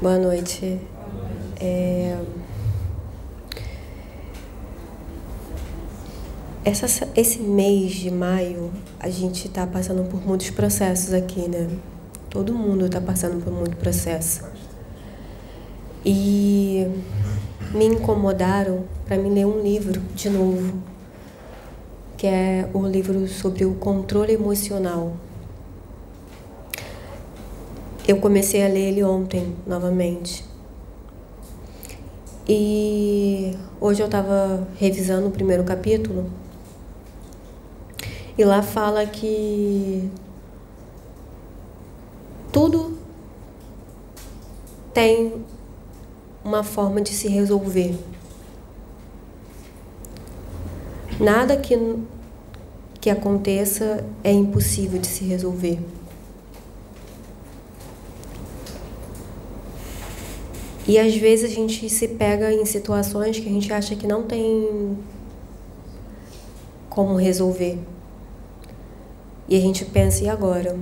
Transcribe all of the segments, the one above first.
Boa noite. É... Essa, esse mês de maio, a gente está passando por muitos processos aqui, né? Todo mundo está passando por muito processo. E me incomodaram para me ler um livro de novo, que é o livro sobre o controle emocional. Eu comecei a ler ele ontem novamente. E hoje eu estava revisando o primeiro capítulo. E lá fala que tudo tem uma forma de se resolver. Nada que, que aconteça é impossível de se resolver. E às vezes a gente se pega em situações que a gente acha que não tem como resolver. E a gente pensa, e agora?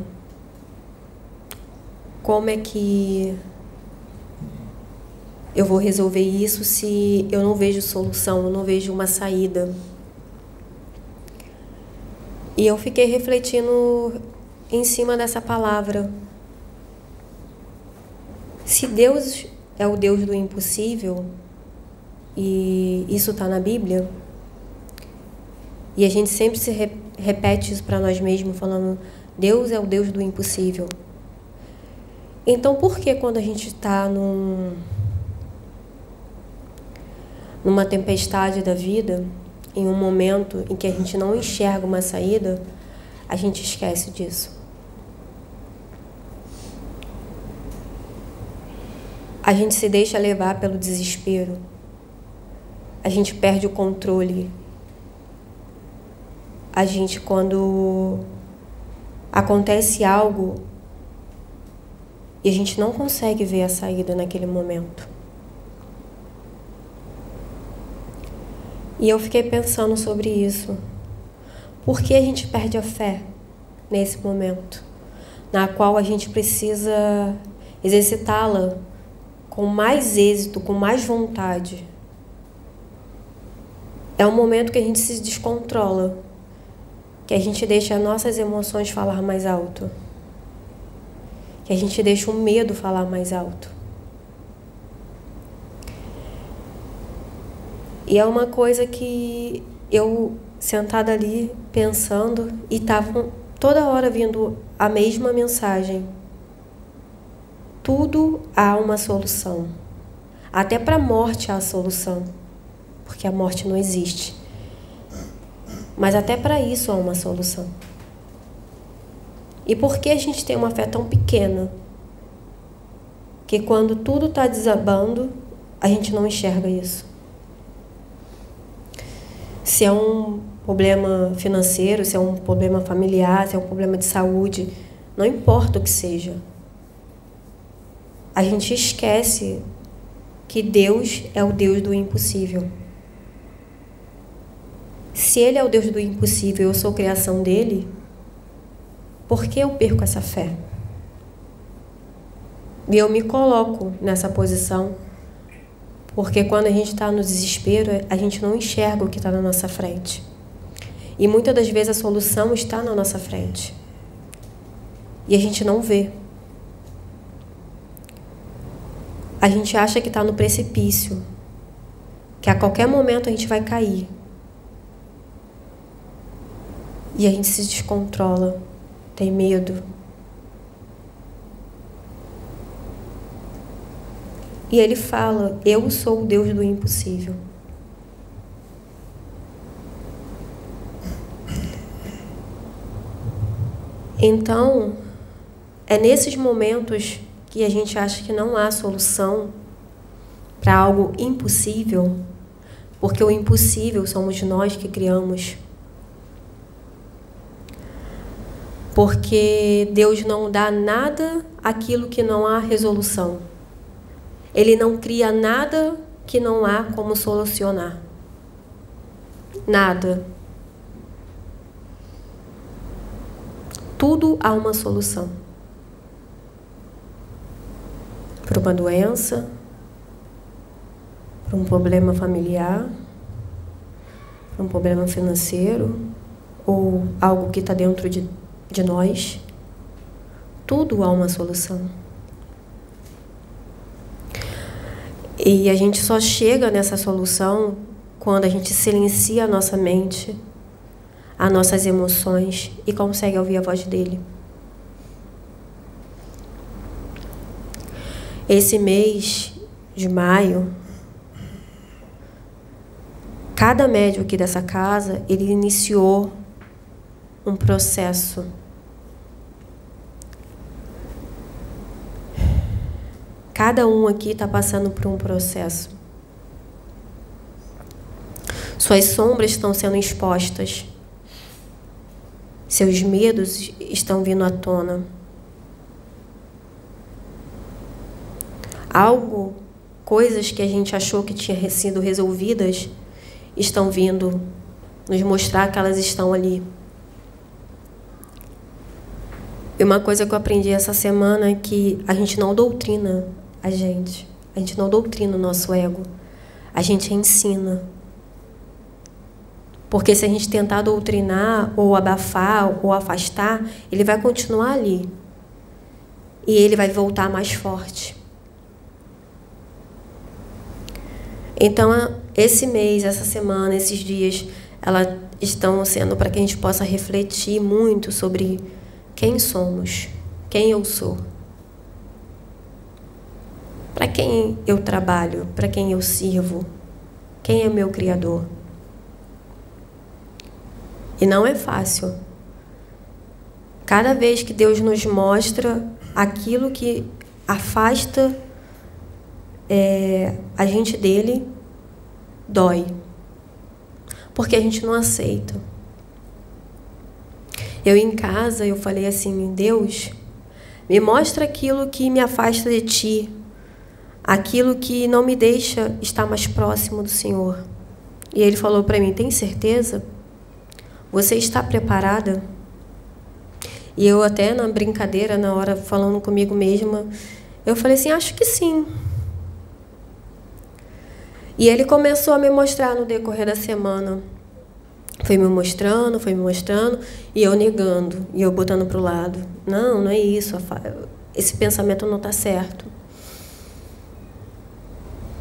Como é que eu vou resolver isso se eu não vejo solução, eu não vejo uma saída? E eu fiquei refletindo em cima dessa palavra. Se Deus é o Deus do impossível, e isso está na Bíblia, e a gente sempre se re repete isso para nós mesmos, falando: Deus é o Deus do impossível. Então, por que quando a gente está num, numa tempestade da vida, em um momento em que a gente não enxerga uma saída, a gente esquece disso? A gente se deixa levar pelo desespero. A gente perde o controle. A gente, quando acontece algo e a gente não consegue ver a saída naquele momento. E eu fiquei pensando sobre isso. Por que a gente perde a fé nesse momento, na qual a gente precisa exercitá-la com mais êxito, com mais vontade. É um momento que a gente se descontrola, que a gente deixa nossas emoções falar mais alto, que a gente deixa o medo falar mais alto. E é uma coisa que eu sentada ali pensando e tava toda hora vindo a mesma mensagem tudo há uma solução. Até para a morte há solução, porque a morte não existe. Mas até para isso há uma solução. E por que a gente tem uma fé tão pequena? Que quando tudo está desabando, a gente não enxerga isso. Se é um problema financeiro, se é um problema familiar, se é um problema de saúde, não importa o que seja, a gente esquece que Deus é o Deus do impossível. Se Ele é o Deus do impossível, eu sou criação dele, por que eu perco essa fé? E eu me coloco nessa posição, porque quando a gente está no desespero, a gente não enxerga o que está na nossa frente. E muitas das vezes a solução está na nossa frente. E a gente não vê. A gente acha que está no precipício, que a qualquer momento a gente vai cair. E a gente se descontrola, tem medo. E ele fala: Eu sou o Deus do impossível. Então, é nesses momentos que a gente acha que não há solução para algo impossível, porque o impossível somos nós que criamos. Porque Deus não dá nada aquilo que não há resolução. Ele não cria nada que não há como solucionar. Nada. Tudo há uma solução. Por uma doença, por um problema familiar, por um problema financeiro ou algo que está dentro de, de nós. Tudo há uma solução. E a gente só chega nessa solução quando a gente silencia a nossa mente, as nossas emoções e consegue ouvir a voz dele. Esse mês de maio, cada médico aqui dessa casa, ele iniciou um processo Cada um aqui está passando por um processo. Suas sombras estão sendo expostas. Seus medos estão vindo à tona. Algo, coisas que a gente achou que tinha sido resolvidas, estão vindo nos mostrar que elas estão ali. E uma coisa que eu aprendi essa semana é que a gente não doutrina a gente. A gente não doutrina o nosso ego. A gente ensina. Porque se a gente tentar doutrinar, ou abafar, ou afastar, ele vai continuar ali. E ele vai voltar mais forte. Então, esse mês, essa semana, esses dias, elas estão sendo para que a gente possa refletir muito sobre quem somos, quem eu sou. Para quem eu trabalho? Para quem eu sirvo? Quem é meu Criador? E não é fácil. Cada vez que Deus nos mostra aquilo que afasta é, a gente dele, dói. Porque a gente não aceita. Eu em casa, eu falei assim, Deus, me mostra aquilo que me afasta de ti, aquilo que não me deixa estar mais próximo do Senhor. E ele falou para mim: Tem certeza? Você está preparada? E eu, até na brincadeira, na hora falando comigo mesma, eu falei assim: Acho que sim. E ele começou a me mostrar no decorrer da semana. Foi me mostrando, foi me mostrando, e eu negando, e eu botando para o lado. Não, não é isso. Esse pensamento não está certo.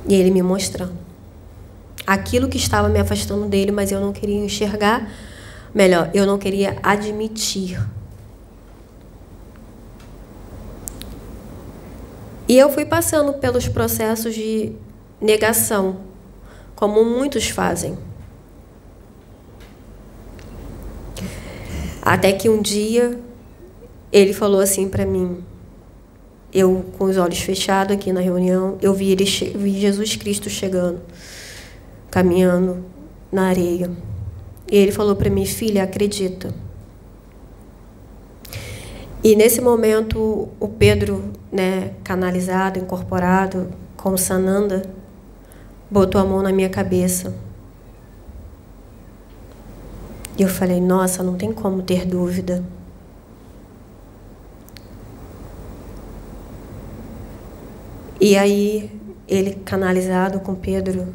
E ele me mostrando. Aquilo que estava me afastando dele, mas eu não queria enxergar. Melhor, eu não queria admitir. E eu fui passando pelos processos de negação, como muitos fazem. Até que um dia ele falou assim para mim: eu com os olhos fechados aqui na reunião, eu vi ele vi Jesus Cristo chegando, caminhando na areia. E ele falou para mim, filha, acredita. E nesse momento, o Pedro, né, canalizado, incorporado, com Sananda, botou a mão na minha cabeça. E eu falei, nossa, não tem como ter dúvida. E aí ele canalizado com Pedro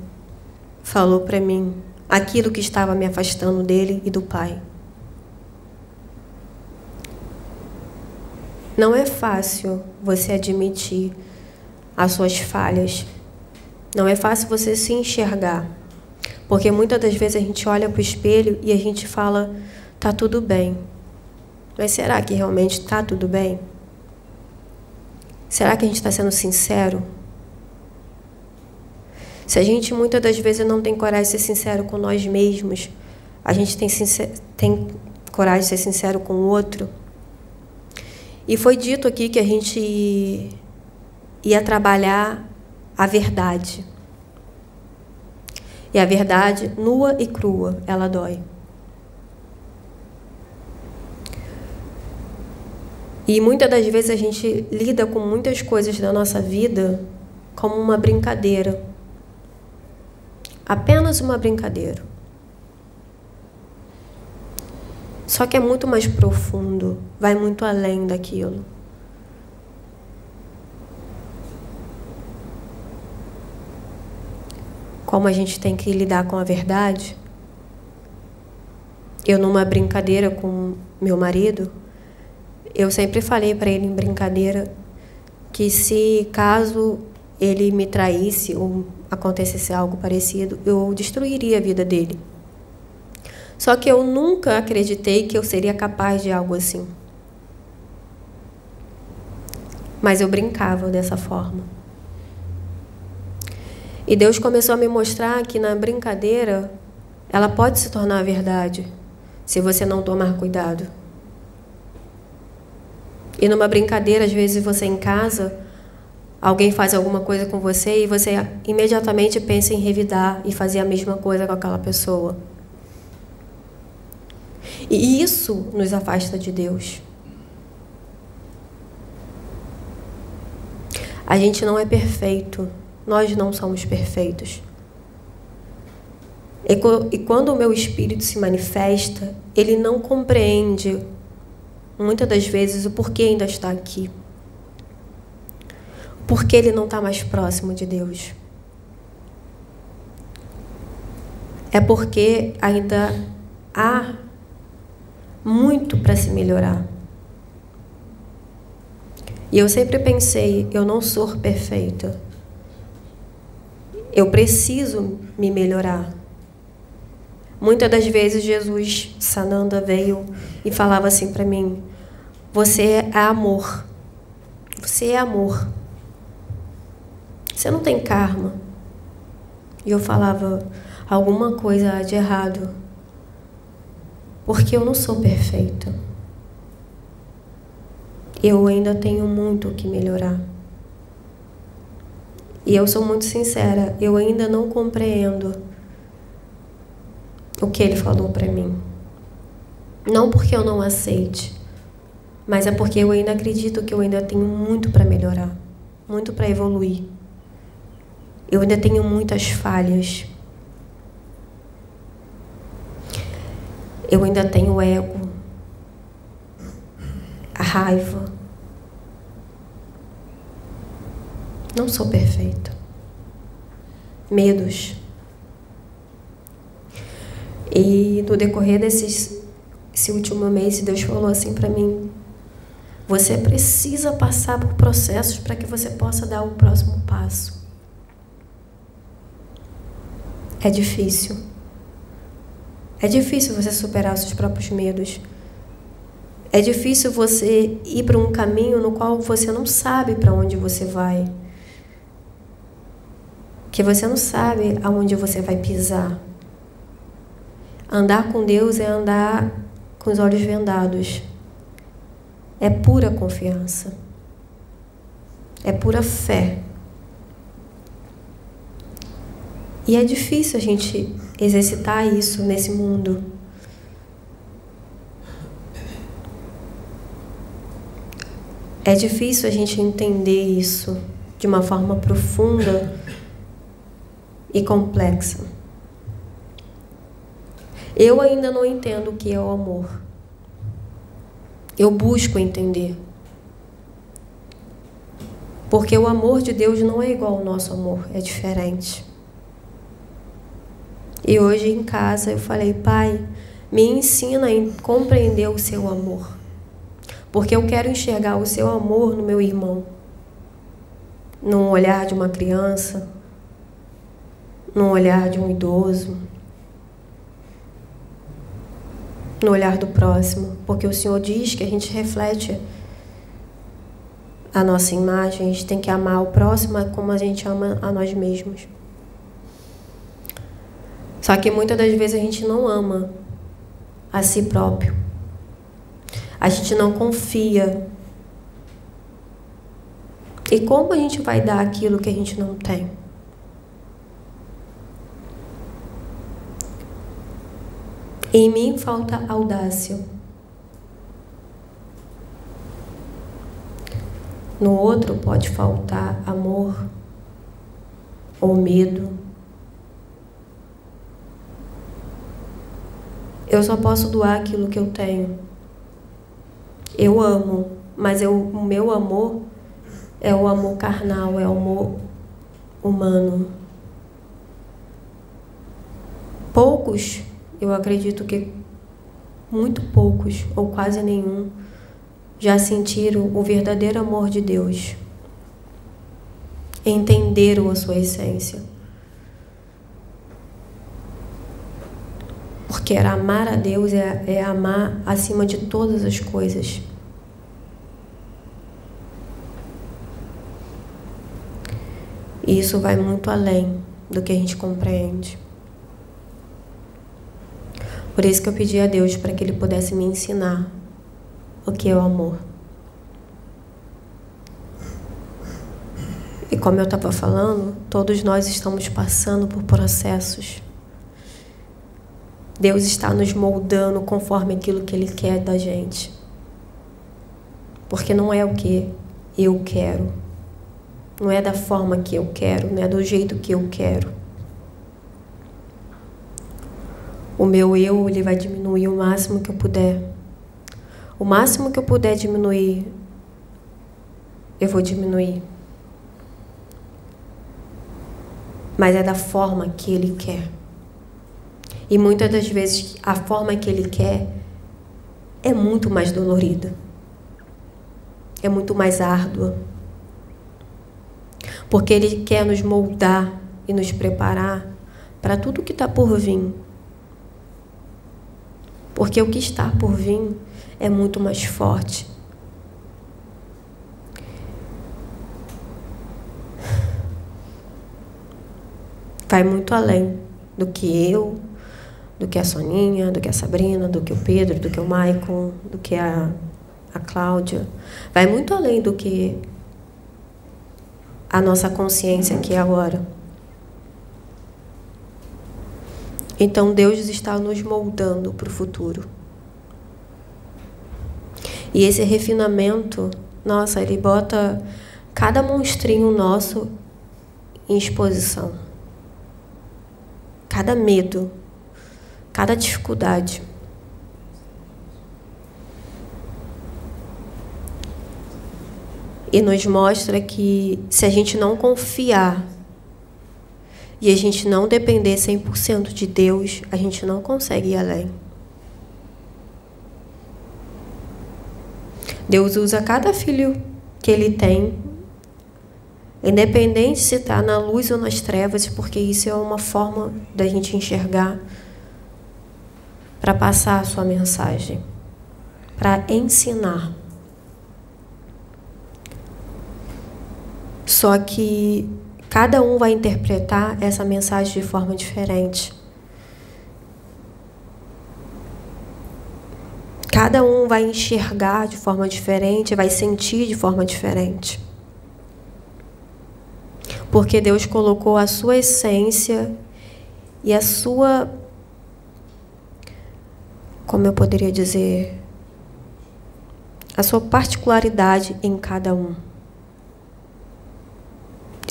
falou para mim aquilo que estava me afastando dele e do Pai. Não é fácil você admitir as suas falhas. Não é fácil você se enxergar. Porque muitas das vezes a gente olha para o espelho e a gente fala, tá tudo bem. Mas será que realmente está tudo bem? Será que a gente está sendo sincero? Se a gente muitas das vezes não tem coragem de ser sincero com nós mesmos, a gente tem, tem coragem de ser sincero com o outro. E foi dito aqui que a gente ia trabalhar a verdade. E a verdade, nua e crua, ela dói. E muitas das vezes a gente lida com muitas coisas da nossa vida como uma brincadeira. Apenas uma brincadeira. Só que é muito mais profundo, vai muito além daquilo. Como a gente tem que lidar com a verdade. Eu, numa brincadeira com meu marido, eu sempre falei para ele em brincadeira que se caso ele me traísse ou acontecesse algo parecido, eu destruiria a vida dele. Só que eu nunca acreditei que eu seria capaz de algo assim. Mas eu brincava dessa forma. E Deus começou a me mostrar que na brincadeira ela pode se tornar verdade se você não tomar cuidado. E numa brincadeira, às vezes você em casa, alguém faz alguma coisa com você e você imediatamente pensa em revidar e fazer a mesma coisa com aquela pessoa. E isso nos afasta de Deus. A gente não é perfeito. Nós não somos perfeitos. E quando o meu espírito se manifesta, ele não compreende, muitas das vezes, o porquê ainda está aqui. Porque ele não está mais próximo de Deus. É porque ainda há muito para se melhorar. E eu sempre pensei, eu não sou perfeita. Eu preciso me melhorar. Muitas das vezes Jesus, Sananda, veio e falava assim para mim: Você é amor. Você é amor. Você não tem karma. E eu falava alguma coisa de errado. Porque eu não sou perfeita. Eu ainda tenho muito que melhorar. E eu sou muito sincera, eu ainda não compreendo o que ele falou para mim. Não porque eu não aceite, mas é porque eu ainda acredito que eu ainda tenho muito para melhorar, muito para evoluir. Eu ainda tenho muitas falhas. Eu ainda tenho ego, a raiva. Não sou perfeita. Medos. E no decorrer desses esse último mês, Deus falou assim para mim: você precisa passar por processos para que você possa dar o próximo passo. É difícil. É difícil você superar os seus próprios medos. É difícil você ir para um caminho no qual você não sabe para onde você vai. Que você não sabe aonde você vai pisar. Andar com Deus é andar com os olhos vendados. É pura confiança. É pura fé. E é difícil a gente exercitar isso nesse mundo. É difícil a gente entender isso de uma forma profunda e complexa. Eu ainda não entendo o que é o amor. Eu busco entender. Porque o amor de Deus não é igual ao nosso amor, é diferente. E hoje em casa eu falei, Pai, me ensina a compreender o seu amor. Porque eu quero enxergar o seu amor no meu irmão. No olhar de uma criança, no olhar de um idoso, no olhar do próximo, porque o Senhor diz que a gente reflete a nossa imagem, a gente tem que amar o próximo como a gente ama a nós mesmos. Só que muitas das vezes a gente não ama a si próprio. A gente não confia. E como a gente vai dar aquilo que a gente não tem? Em mim falta audácia. No outro pode faltar amor ou medo. Eu só posso doar aquilo que eu tenho. Eu amo, mas eu, o meu amor é o amor carnal, é o amor humano. poucos, eu acredito que muito poucos, ou quase nenhum, já sentiram o verdadeiro amor de Deus, entenderam a sua essência. Porque amar a Deus é, é amar acima de todas as coisas. E isso vai muito além do que a gente compreende. Por isso que eu pedi a Deus para que Ele pudesse me ensinar o que é o amor. E como eu estava falando, todos nós estamos passando por processos. Deus está nos moldando conforme aquilo que Ele quer da gente. Porque não é o que eu quero. Não é da forma que eu quero, não é do jeito que eu quero. O meu eu, ele vai diminuir o máximo que eu puder. O máximo que eu puder diminuir, eu vou diminuir. Mas é da forma que ele quer. E muitas das vezes a forma que ele quer é muito mais dolorida. É muito mais árdua. Porque ele quer nos moldar e nos preparar para tudo que está por vir. Porque o que está por vir é muito mais forte. Vai muito além do que eu, do que a Soninha, do que a Sabrina, do que o Pedro, do que o Maicon, do que a, a Cláudia. Vai muito além do que a nossa consciência aqui agora. Então Deus está nos moldando para o futuro. E esse refinamento, nossa, ele bota cada monstrinho nosso em exposição. Cada medo, cada dificuldade. E nos mostra que se a gente não confiar e a gente não depender 100% de Deus, a gente não consegue ir além. Deus usa cada filho que ele tem, independente se está na luz ou nas trevas, porque isso é uma forma da gente enxergar para passar a sua mensagem, para ensinar. Só que Cada um vai interpretar essa mensagem de forma diferente. Cada um vai enxergar de forma diferente, vai sentir de forma diferente. Porque Deus colocou a sua essência e a sua. Como eu poderia dizer? A sua particularidade em cada um.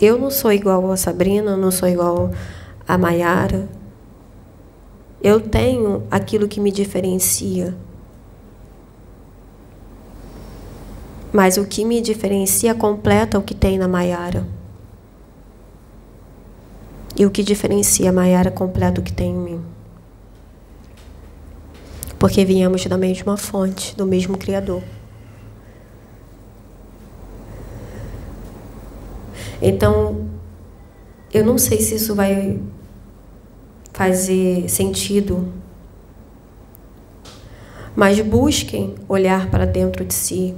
Eu não sou igual a Sabrina, não sou igual a Maiara. Eu tenho aquilo que me diferencia. Mas o que me diferencia completa o que tem na Maiara. E o que diferencia a Maiara completa o que tem em mim. Porque viemos da mesma fonte, do mesmo Criador. Então, eu não sei se isso vai fazer sentido, mas busquem olhar para dentro de si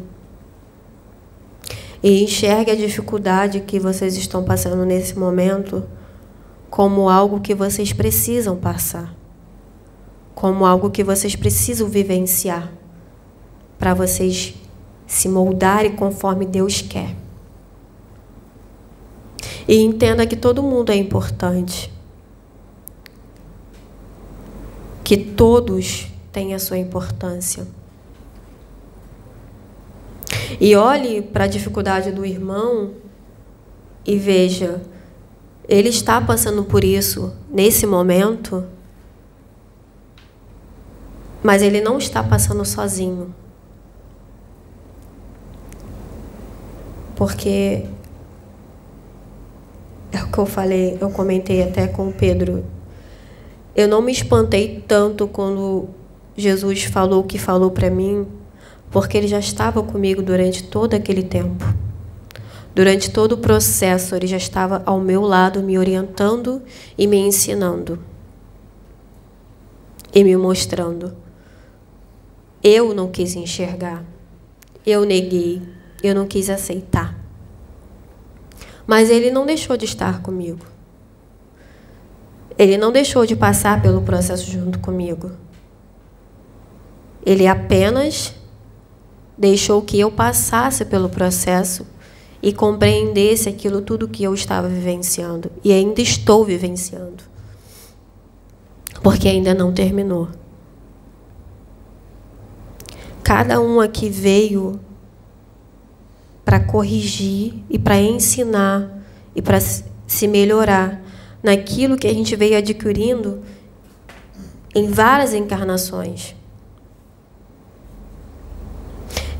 e enxergue a dificuldade que vocês estão passando nesse momento como algo que vocês precisam passar, como algo que vocês precisam vivenciar para vocês se moldarem conforme Deus quer. E entenda que todo mundo é importante. Que todos têm a sua importância. E olhe para a dificuldade do irmão e veja, ele está passando por isso nesse momento, mas ele não está passando sozinho. Porque é o que eu falei, eu comentei até com o Pedro. eu não me espantei tanto quando Jesus falou o que falou para mim, porque ele já estava comigo durante todo aquele tempo. Durante todo o processo, ele já estava ao meu lado, me orientando e me ensinando. E me mostrando. Eu não quis enxergar. Eu neguei. Eu não quis aceitar. Mas ele não deixou de estar comigo. Ele não deixou de passar pelo processo junto comigo. Ele apenas deixou que eu passasse pelo processo e compreendesse aquilo tudo que eu estava vivenciando e ainda estou vivenciando. Porque ainda não terminou. Cada um aqui veio para corrigir e para ensinar e para se melhorar naquilo que a gente veio adquirindo em várias encarnações.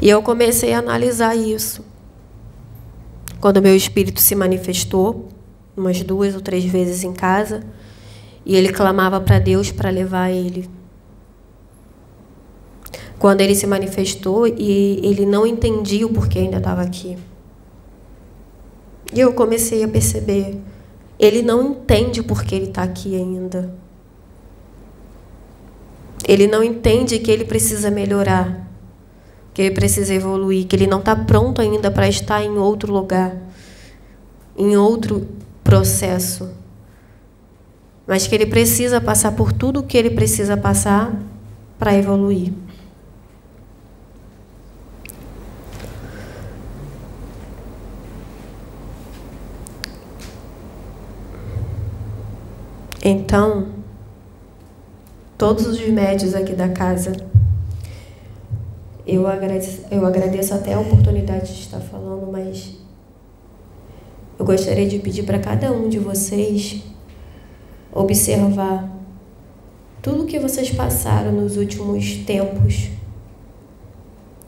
E eu comecei a analisar isso. Quando meu espírito se manifestou, umas duas ou três vezes em casa, e ele clamava para Deus para levar ele. Quando ele se manifestou e ele não entendia o porquê ainda estava aqui. E eu comecei a perceber, ele não entende por que ele está aqui ainda. Ele não entende que ele precisa melhorar que ele precisa evoluir, que ele não está pronto ainda para estar em outro lugar, em outro processo, mas que ele precisa passar por tudo o que ele precisa passar para evoluir. Então, todos os médios aqui da casa eu agradeço, eu agradeço até a oportunidade de estar falando, mas eu gostaria de pedir para cada um de vocês observar tudo que vocês passaram nos últimos tempos.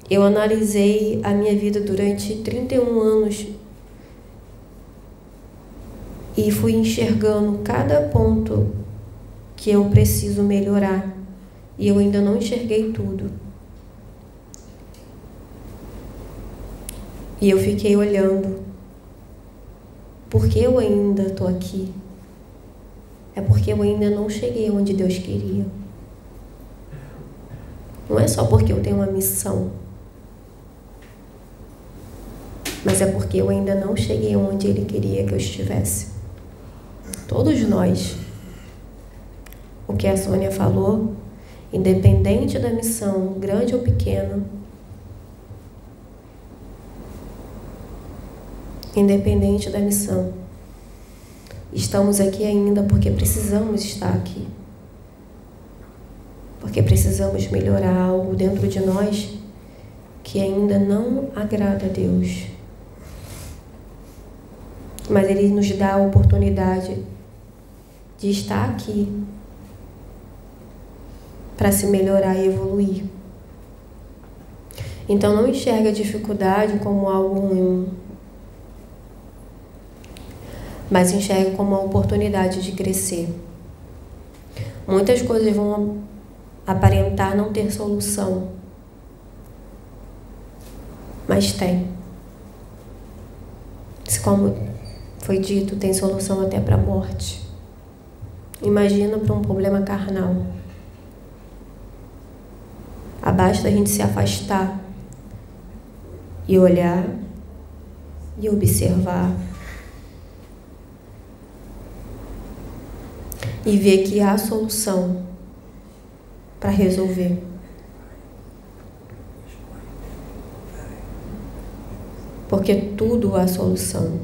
Eu analisei a minha vida durante 31 anos e fui enxergando cada ponto que eu preciso melhorar. E eu ainda não enxerguei tudo. E eu fiquei olhando. Por que eu ainda estou aqui? É porque eu ainda não cheguei onde Deus queria. Não é só porque eu tenho uma missão, mas é porque eu ainda não cheguei onde Ele queria que eu estivesse. Todos nós. O que a Sônia falou, independente da missão, grande ou pequena, independente da missão. Estamos aqui ainda porque precisamos estar aqui. Porque precisamos melhorar algo dentro de nós que ainda não agrada a Deus. Mas Ele nos dá a oportunidade de estar aqui para se melhorar e evoluir. Então não enxerga a dificuldade como algo ruim, mas enxergue como uma oportunidade de crescer. Muitas coisas vão aparentar não ter solução, mas tem. Como foi dito, tem solução até para a morte. Imagina para um problema carnal. Abasta a gente se afastar e olhar e observar e ver que há solução para resolver. Porque tudo há solução.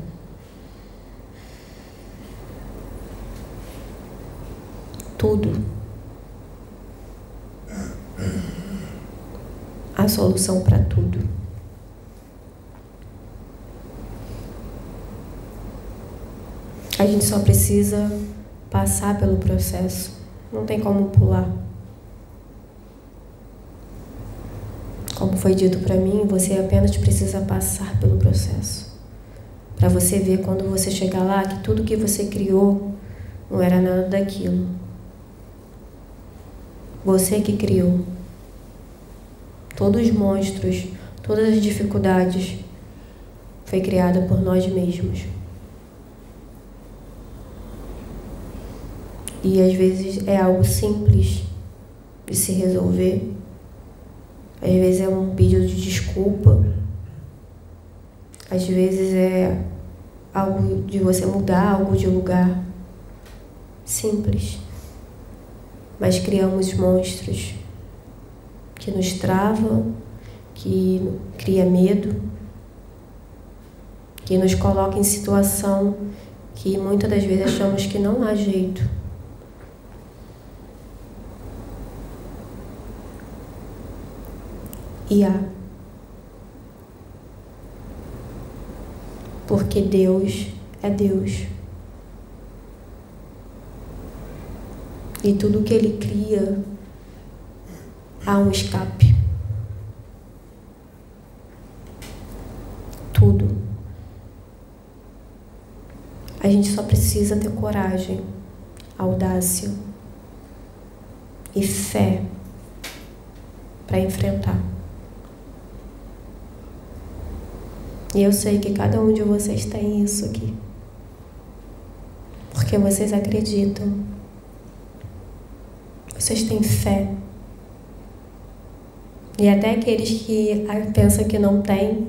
Há solução para tudo. A gente só precisa passar pelo processo. Não tem como pular. Como foi dito para mim, você apenas precisa passar pelo processo. Para você ver quando você chegar lá que tudo que você criou não era nada daquilo. Você que criou. Todos os monstros, todas as dificuldades foi criada por nós mesmos. E às vezes é algo simples de se resolver. Às vezes é um pedido de desculpa. Às vezes é algo de você mudar algo de lugar. Simples. Mas criamos monstros que nos travam, que cria medo, que nos coloca em situação que muitas das vezes achamos que não há jeito. e há. Porque Deus é Deus. E tudo que Ele cria há um escape. Tudo. A gente só precisa ter coragem, audácia e fé para enfrentar. E eu sei que cada um de vocês tem isso aqui. Porque vocês acreditam. Vocês têm fé. E até aqueles que pensam que não têm,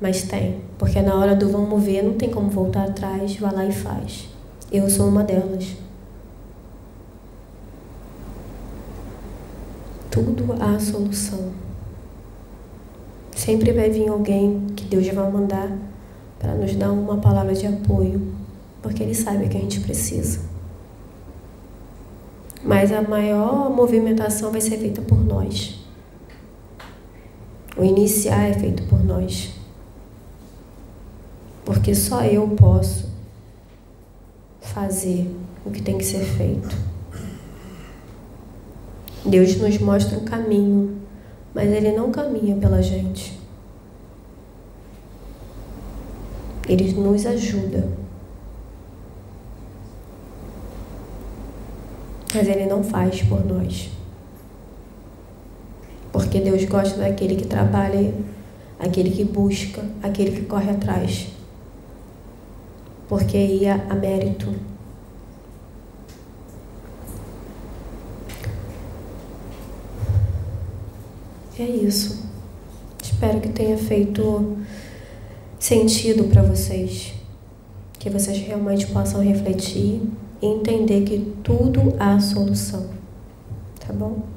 mas têm. Porque na hora do vamos ver, não tem como voltar atrás, vai lá e faz. Eu sou uma delas. Tudo há solução. Sempre vai vir alguém que Deus vai mandar para nos dar uma palavra de apoio, porque Ele sabe que a gente precisa. Mas a maior movimentação vai ser feita por nós. O iniciar é feito por nós. Porque só eu posso fazer o que tem que ser feito. Deus nos mostra um caminho mas ele não caminha pela gente. Ele nos ajuda. Mas ele não faz por nós. Porque Deus gosta daquele que trabalha, aquele que busca, aquele que corre atrás. Porque ia a mérito. é isso. Espero que tenha feito sentido para vocês. Que vocês realmente possam refletir entender que tudo há solução. Tá bom?